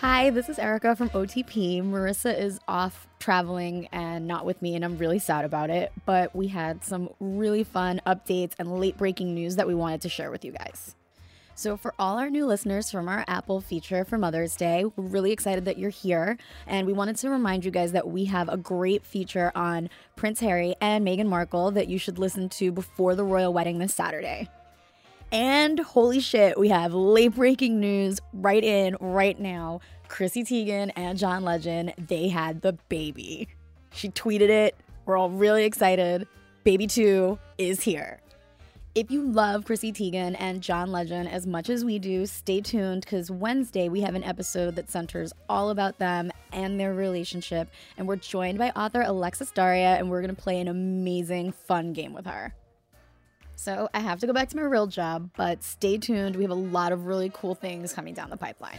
Hi, this is Erica from OTP. Marissa is off traveling and not with me, and I'm really sad about it. But we had some really fun updates and late breaking news that we wanted to share with you guys. So, for all our new listeners from our Apple feature for Mother's Day, we're really excited that you're here. And we wanted to remind you guys that we have a great feature on Prince Harry and Meghan Markle that you should listen to before the royal wedding this Saturday. And holy shit, we have late breaking news right in, right now. Chrissy Teigen and John Legend, they had the baby. She tweeted it. We're all really excited. Baby 2 is here. If you love Chrissy Teigen and John Legend as much as we do, stay tuned because Wednesday we have an episode that centers all about them and their relationship. And we're joined by author Alexis Daria, and we're going to play an amazing, fun game with her. So I have to go back to my real job, but stay tuned. We have a lot of really cool things coming down the pipeline.